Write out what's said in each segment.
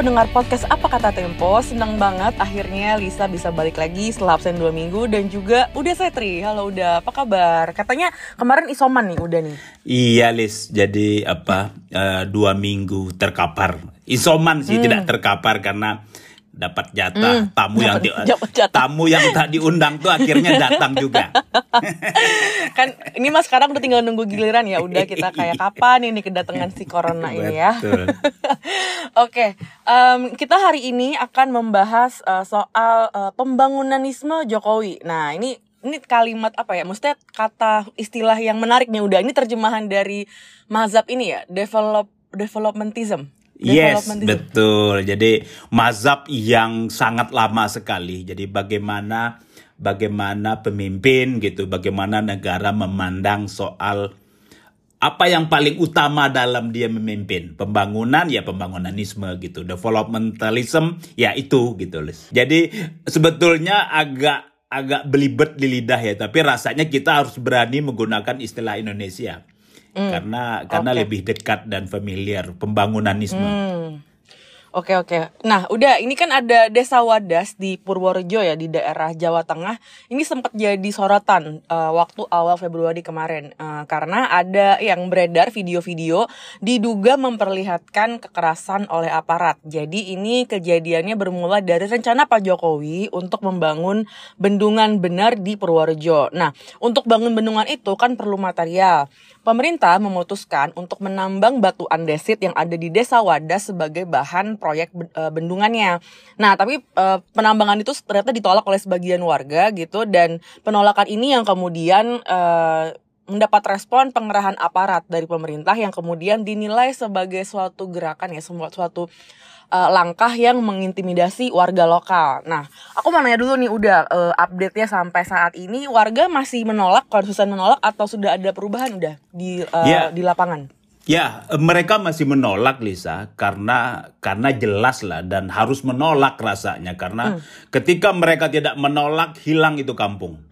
Pendengar podcast Apa Kata Tempo Senang banget akhirnya Lisa bisa balik lagi setelah absen 2 minggu Dan juga udah Setri. Halo udah apa kabar? Katanya kemarin isoman nih udah nih. Iya Lis. Jadi apa uh, dua minggu terkapar. Isoman sih hmm. tidak terkapar karena dapat jatah hmm, tamu yang di, jatah. tamu yang tak diundang tuh akhirnya datang juga. kan ini mas sekarang udah tinggal nunggu giliran ya udah kita kayak kapan ini kedatangan si corona ini ya. Oke, okay, um, kita hari ini akan membahas uh, soal uh, pembangunanisme Jokowi. Nah ini ini kalimat apa ya? Maksudnya kata istilah yang menarik nih udah ini terjemahan dari mazhab ini ya, develop developmentism. Yes, betul. Jadi mazhab yang sangat lama sekali. Jadi bagaimana bagaimana pemimpin gitu, bagaimana negara memandang soal apa yang paling utama dalam dia memimpin. Pembangunan ya pembangunanisme gitu. Developmentalism ya itu gitu jadi sebetulnya agak agak belibet di lidah ya. Tapi rasanya kita harus berani menggunakan istilah Indonesia mm. karena karena okay. lebih dekat dan familiar pembangunanisme. Mm. Oke oke. Nah, udah ini kan ada Desa Wadas di Purworejo ya di daerah Jawa Tengah. Ini sempat jadi sorotan uh, waktu awal Februari kemarin uh, karena ada yang beredar video-video diduga memperlihatkan kekerasan oleh aparat. Jadi ini kejadiannya bermula dari rencana Pak Jokowi untuk membangun bendungan benar di Purworejo. Nah, untuk bangun bendungan itu kan perlu material pemerintah memutuskan untuk menambang batu andesit yang ada di Desa Wadas sebagai bahan proyek eh, bendungannya. Nah, tapi uh, penambangan itu ternyata ditolak oleh sebagian warga gitu dan penolakan ini yang kemudian uh, mendapat respon pengerahan aparat dari pemerintah yang kemudian dinilai sebagai suatu gerakan ya, suatu uh, langkah yang mengintimidasi warga lokal. Nah, aku mau nanya dulu nih udah uh, update-nya sampai saat ini warga masih menolak, konsisten menolak atau sudah ada perubahan udah di uh, yeah. di lapangan? Ya, mereka masih menolak Lisa karena karena jelas lah dan harus menolak rasanya karena hmm. ketika mereka tidak menolak hilang itu kampung.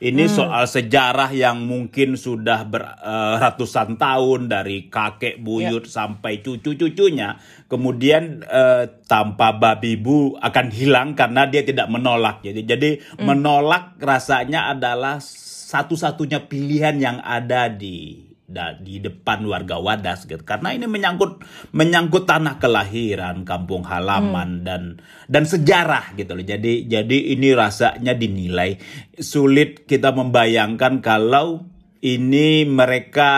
Ini hmm. soal sejarah yang mungkin sudah beratusan uh, tahun dari kakek buyut yeah. sampai cucu-cucunya. Kemudian uh, tanpa babi bu akan hilang karena dia tidak menolak. Jadi jadi hmm. menolak rasanya adalah satu-satunya pilihan yang ada di di depan warga Wadas gitu karena ini menyangkut menyangkut tanah kelahiran kampung halaman hmm. dan dan sejarah gitu loh jadi jadi ini rasanya dinilai sulit kita membayangkan kalau ini mereka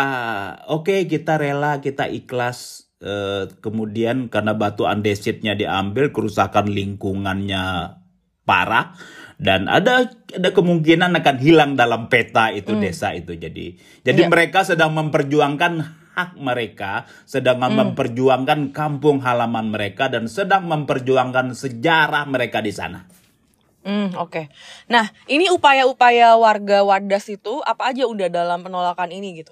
oke okay, kita rela kita ikhlas eh, kemudian karena batu andesitnya diambil kerusakan lingkungannya parah dan ada ada kemungkinan akan hilang dalam peta itu hmm. desa itu jadi jadi yeah. mereka sedang memperjuangkan hak mereka sedang hmm. memperjuangkan kampung halaman mereka dan sedang memperjuangkan sejarah mereka di sana. Hmm, oke. Okay. Nah, ini upaya-upaya warga Wadas itu apa aja udah dalam penolakan ini gitu?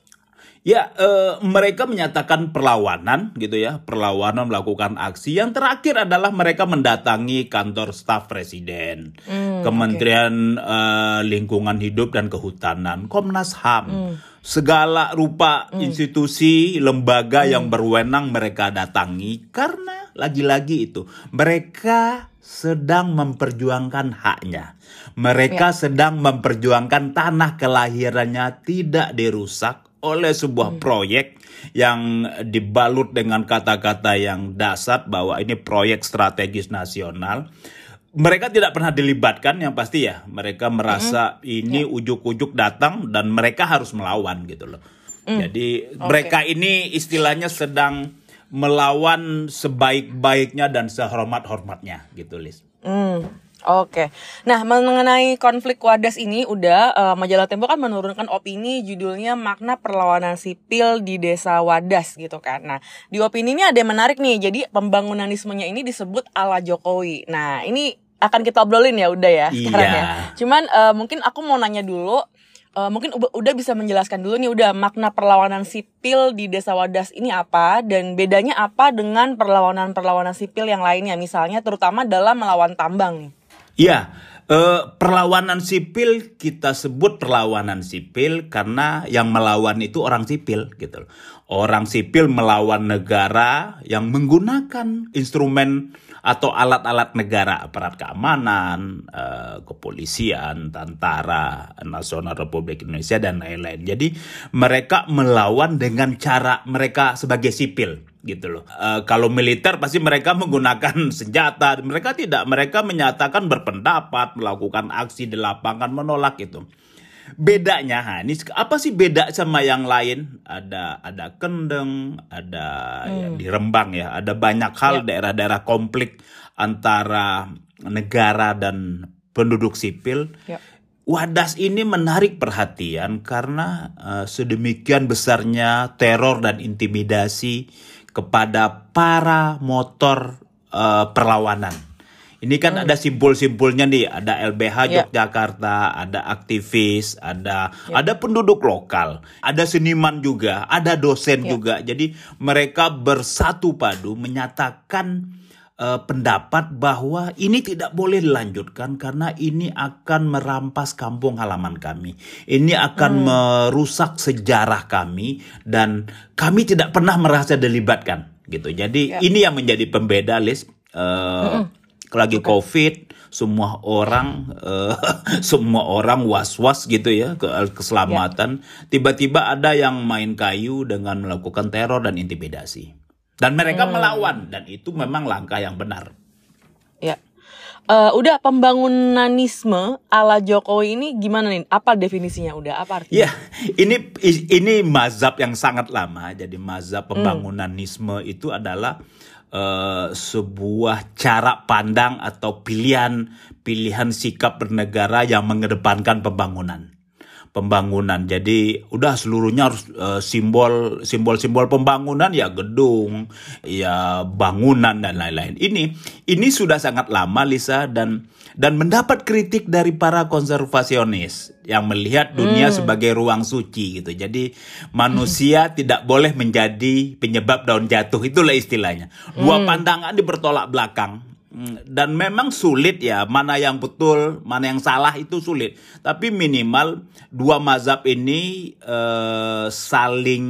Ya, e, mereka menyatakan perlawanan gitu ya, perlawanan melakukan aksi. Yang terakhir adalah mereka mendatangi kantor staf presiden, mm, Kementerian okay. e, Lingkungan Hidup dan Kehutanan, Komnas HAM. Mm. Segala rupa mm. institusi, lembaga mm. yang berwenang mereka datangi karena lagi-lagi itu mereka sedang memperjuangkan haknya. Mereka ya. sedang memperjuangkan tanah kelahirannya tidak dirusak oleh sebuah hmm. proyek yang dibalut dengan kata-kata yang dasar bahwa ini proyek strategis nasional. Mereka tidak pernah dilibatkan yang pasti ya. Mereka merasa hmm. ini ya. ujuk-ujuk datang dan mereka harus melawan gitu loh. Hmm. Jadi okay. mereka ini istilahnya sedang melawan sebaik-baiknya dan sehormat-hormatnya gitu Lis. Hmm. Oke. Nah, mengenai konflik Wadas ini udah uh, majalah Tempo kan menurunkan opini judulnya makna perlawanan sipil di Desa Wadas gitu kan. Nah, di opini ini ada yang menarik nih. Jadi pembangunanismenya ini disebut ala Jokowi. Nah, ini akan kita obrolin ya udah ya iya. sekarang ya. Cuman uh, mungkin aku mau nanya dulu Uh, mungkin udah bisa menjelaskan dulu nih udah makna perlawanan sipil di Desa Wadas ini apa dan bedanya apa dengan perlawanan-perlawanan sipil yang lainnya misalnya terutama dalam melawan tambang nih. Iya, Uh, perlawanan sipil kita sebut perlawanan sipil karena yang melawan itu orang sipil gitu. Orang sipil melawan negara yang menggunakan instrumen atau alat-alat negara, aparat keamanan, uh, kepolisian, tentara nasional Republik Indonesia dan lain-lain. Jadi mereka melawan dengan cara mereka sebagai sipil gitu loh. E, kalau militer pasti mereka menggunakan senjata, mereka tidak, mereka menyatakan berpendapat, melakukan aksi di lapangan menolak itu. Bedanya, ha, ini apa sih beda sama yang lain? Ada ada Kendeng, ada ya, hmm. ya, di Rembang ya, ada banyak hal ya. daerah-daerah konflik antara negara dan penduduk sipil. Ya. Wadas ini menarik perhatian karena uh, sedemikian besarnya teror dan intimidasi kepada para motor uh, perlawanan. Ini kan hmm. ada simpul-simpulnya nih, ada LBH yeah. Yogyakarta, ada aktivis, ada yeah. ada penduduk lokal, ada seniman juga, ada dosen yeah. juga. Jadi mereka bersatu padu menyatakan uh, pendapat bahwa ini tidak boleh dilanjutkan karena ini akan merampas kampung halaman kami. Ini akan hmm. merusak sejarah kami dan kami tidak pernah merasa dilibatkan gitu. Jadi ya. ini yang menjadi pembeda list uh, mm lagi okay. covid semua orang uh, semua orang was-was gitu ya ke keselamatan tiba-tiba ya. ada yang main kayu dengan melakukan teror dan intimidasi dan mereka hmm. melawan dan itu memang langkah yang benar ya uh, udah pembangunanisme ala Jokowi ini gimana nih? Apa definisinya udah? Apa artinya? Ya, ini ini mazhab yang sangat lama. Jadi mazhab hmm. pembangunanisme hmm. itu adalah uh, sebuah cara pandang atau pilihan pilihan sikap bernegara yang mengedepankan pembangunan pembangunan. Jadi udah seluruhnya harus uh, simbol simbol-simbol pembangunan ya gedung, ya bangunan dan lain-lain. Ini ini sudah sangat lama Lisa dan dan mendapat kritik dari para konservasionis yang melihat dunia hmm. sebagai ruang suci gitu. Jadi manusia hmm. tidak boleh menjadi penyebab daun jatuh itulah istilahnya. Dua hmm. pandangan di bertolak belakang dan memang sulit ya mana yang betul mana yang salah itu sulit. Tapi minimal dua mazhab ini uh, saling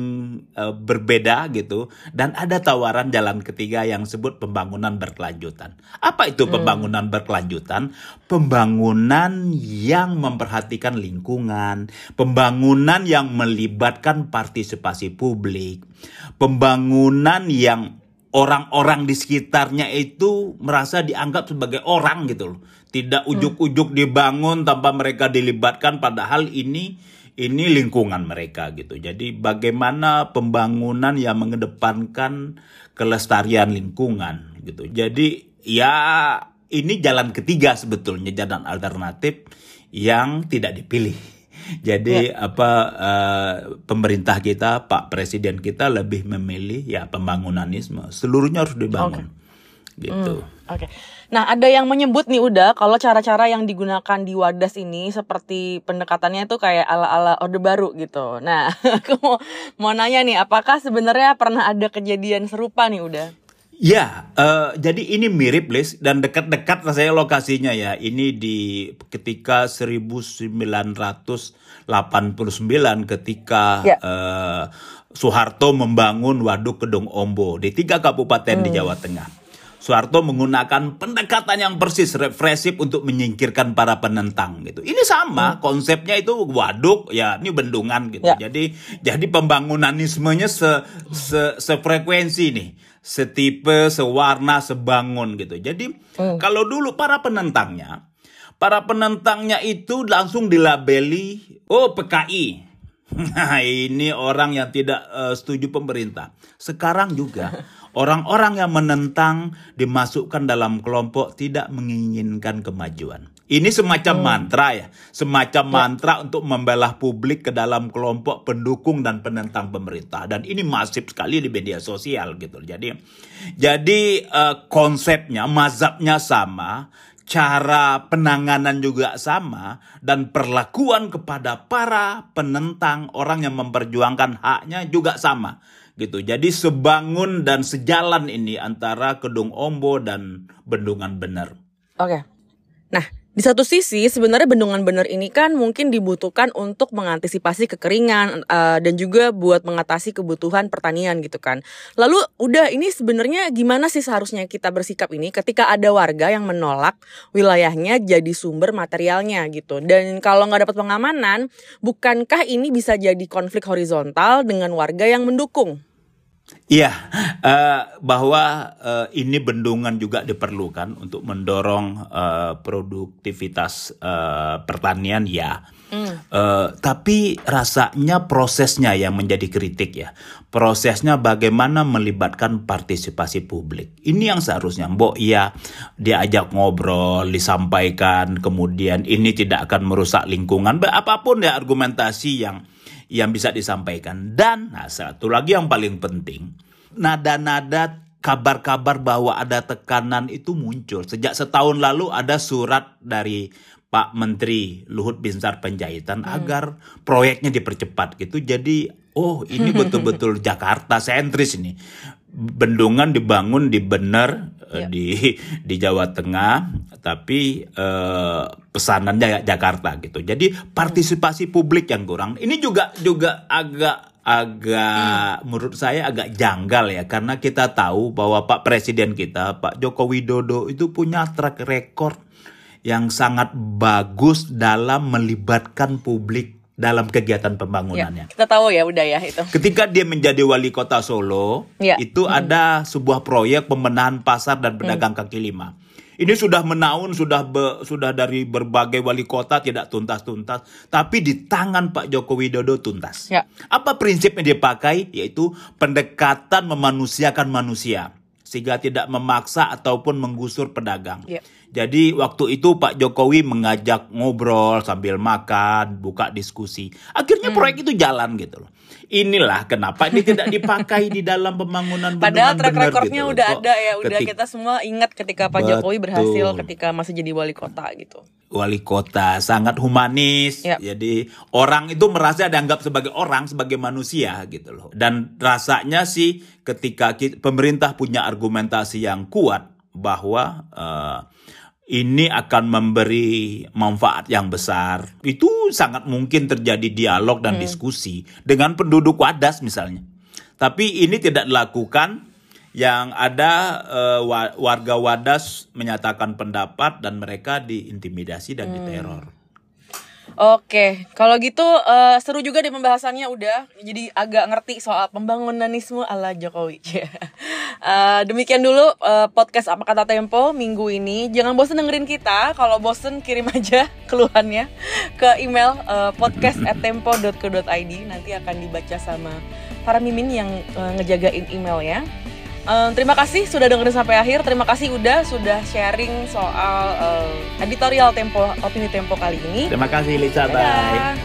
uh, berbeda gitu. Dan ada tawaran jalan ketiga yang sebut pembangunan berkelanjutan. Apa itu hmm. pembangunan berkelanjutan? Pembangunan yang memperhatikan lingkungan. Pembangunan yang melibatkan partisipasi publik. Pembangunan yang orang-orang di sekitarnya itu merasa dianggap sebagai orang gitu loh. Tidak hmm. ujuk-ujuk dibangun tanpa mereka dilibatkan padahal ini ini lingkungan mereka gitu. Jadi bagaimana pembangunan yang mengedepankan kelestarian lingkungan gitu. Jadi ya ini jalan ketiga sebetulnya jalan alternatif yang tidak dipilih. Jadi ya. apa uh, pemerintah kita, Pak Presiden kita lebih memilih ya pembangunanisme. Seluruhnya harus dibangun. Okay. Gitu. Hmm, Oke. Okay. Nah, ada yang menyebut nih udah kalau cara-cara yang digunakan di Wadas ini seperti pendekatannya itu kayak ala-ala Orde Baru gitu. Nah, aku mau mau nanya nih, apakah sebenarnya pernah ada kejadian serupa nih udah? Ya, uh, jadi ini mirip Lis dan dekat-dekat rasanya lokasinya ya. Ini di ketika 1989 ketika ya. uh, Soeharto membangun Waduk Kedung Ombo di tiga kabupaten hmm. di Jawa Tengah. Soeharto menggunakan pendekatan yang persis represif untuk menyingkirkan para penentang gitu. Ini sama hmm. konsepnya itu waduk ya ini bendungan gitu. Ya. Jadi jadi pembangunanismenya se, se sefrekuensi nih setipe, sewarna, sebangun gitu. Jadi hmm. kalau dulu para penentangnya, para penentangnya itu langsung dilabeli, oh PKI. Nah ini orang yang tidak uh, setuju pemerintah. Sekarang juga orang-orang yang menentang dimasukkan dalam kelompok tidak menginginkan kemajuan. Ini semacam hmm. mantra ya, semacam ya. mantra untuk membelah publik ke dalam kelompok pendukung dan penentang pemerintah dan ini masif sekali di media sosial gitu. Jadi jadi uh, konsepnya, mazhabnya sama, cara penanganan juga sama dan perlakuan kepada para penentang orang yang memperjuangkan haknya juga sama gitu. Jadi sebangun dan sejalan ini antara Kedung Ombo dan Bendungan Bener. Oke. Nah, Di satu sisi sebenarnya bendungan bener ini kan mungkin dibutuhkan untuk mengantisipasi kekeringan uh, dan juga buat mengatasi kebutuhan pertanian gitu kan. Lalu udah ini sebenarnya gimana sih seharusnya kita bersikap ini ketika ada warga yang menolak wilayahnya jadi sumber materialnya gitu. Dan kalau nggak dapat pengamanan, bukankah ini bisa jadi konflik horizontal dengan warga yang mendukung? Iya, uh, bahwa uh, ini bendungan juga diperlukan untuk mendorong uh, produktivitas uh, pertanian, ya. Mm. Uh, tapi rasanya prosesnya yang menjadi kritik ya. Prosesnya bagaimana melibatkan partisipasi publik. Ini yang seharusnya Mbok ya diajak ngobrol, disampaikan, kemudian ini tidak akan merusak lingkungan. Apa pun ya argumentasi yang yang bisa disampaikan. Dan nah, satu lagi yang paling penting, nada-nada kabar-kabar bahwa ada tekanan itu muncul. Sejak setahun lalu ada surat dari Pak Menteri Luhut Binsar Penjahitan hmm. agar proyeknya dipercepat gitu. Jadi oh ini betul-betul Jakarta sentris ini. Bendungan dibangun di bener yeah. di di Jawa Tengah tapi eh, pesanannya Jakarta gitu. Jadi partisipasi publik yang kurang. Ini juga juga agak agak hmm. menurut saya agak janggal ya karena kita tahu bahwa Pak Presiden kita Pak Joko Widodo itu punya track record yang sangat bagus dalam melibatkan publik dalam kegiatan pembangunannya. Ya, kita tahu ya udah ya itu. Ketika dia menjadi wali kota Solo, ya. itu hmm. ada sebuah proyek pembenahan pasar dan pedagang hmm. kaki lima. Ini sudah menaun, sudah be, sudah dari berbagai wali kota tidak tuntas-tuntas, tapi di tangan Pak Joko Widodo tuntas. Ya. Apa prinsip yang dipakai? Yaitu pendekatan memanusiakan manusia sehingga tidak memaksa ataupun menggusur pedagang. Yeah. Jadi waktu itu Pak Jokowi mengajak ngobrol sambil makan, buka diskusi. Akhirnya hmm. proyek itu jalan gitu loh. Inilah kenapa ini tidak dipakai di dalam pembangunan Padahal track recordnya gitu udah Kok ada ya, udah kita semua ingat ketika Pak Betul. Jokowi berhasil ketika masih jadi wali kota gitu. Wali kota sangat humanis. Yep. Jadi orang itu merasa dianggap sebagai orang, sebagai manusia gitu loh. Dan rasanya sih ketika kita, pemerintah punya argumentasi yang kuat bahwa uh, ini akan memberi manfaat yang besar. Itu sangat mungkin terjadi dialog dan hmm. diskusi dengan penduduk Wadas misalnya. Tapi ini tidak dilakukan yang ada uh, warga Wadas menyatakan pendapat dan mereka diintimidasi dan hmm. diteror. Oke, kalau gitu uh, seru juga di pembahasannya udah, jadi agak ngerti soal pembangunanisme ala Jokowi. uh, demikian dulu uh, podcast apa kata Tempo minggu ini. Jangan bosen dengerin kita. Kalau bosen kirim aja keluhannya ke email uh, podcast@tempo.co.id. Nanti akan dibaca sama para mimin yang uh, ngejagain email ya. Um, terima kasih sudah dengerin sampai akhir. Terima kasih udah sudah sharing soal uh, editorial Tempo opini Tempo kali ini. Terima kasih Lisa. Bye.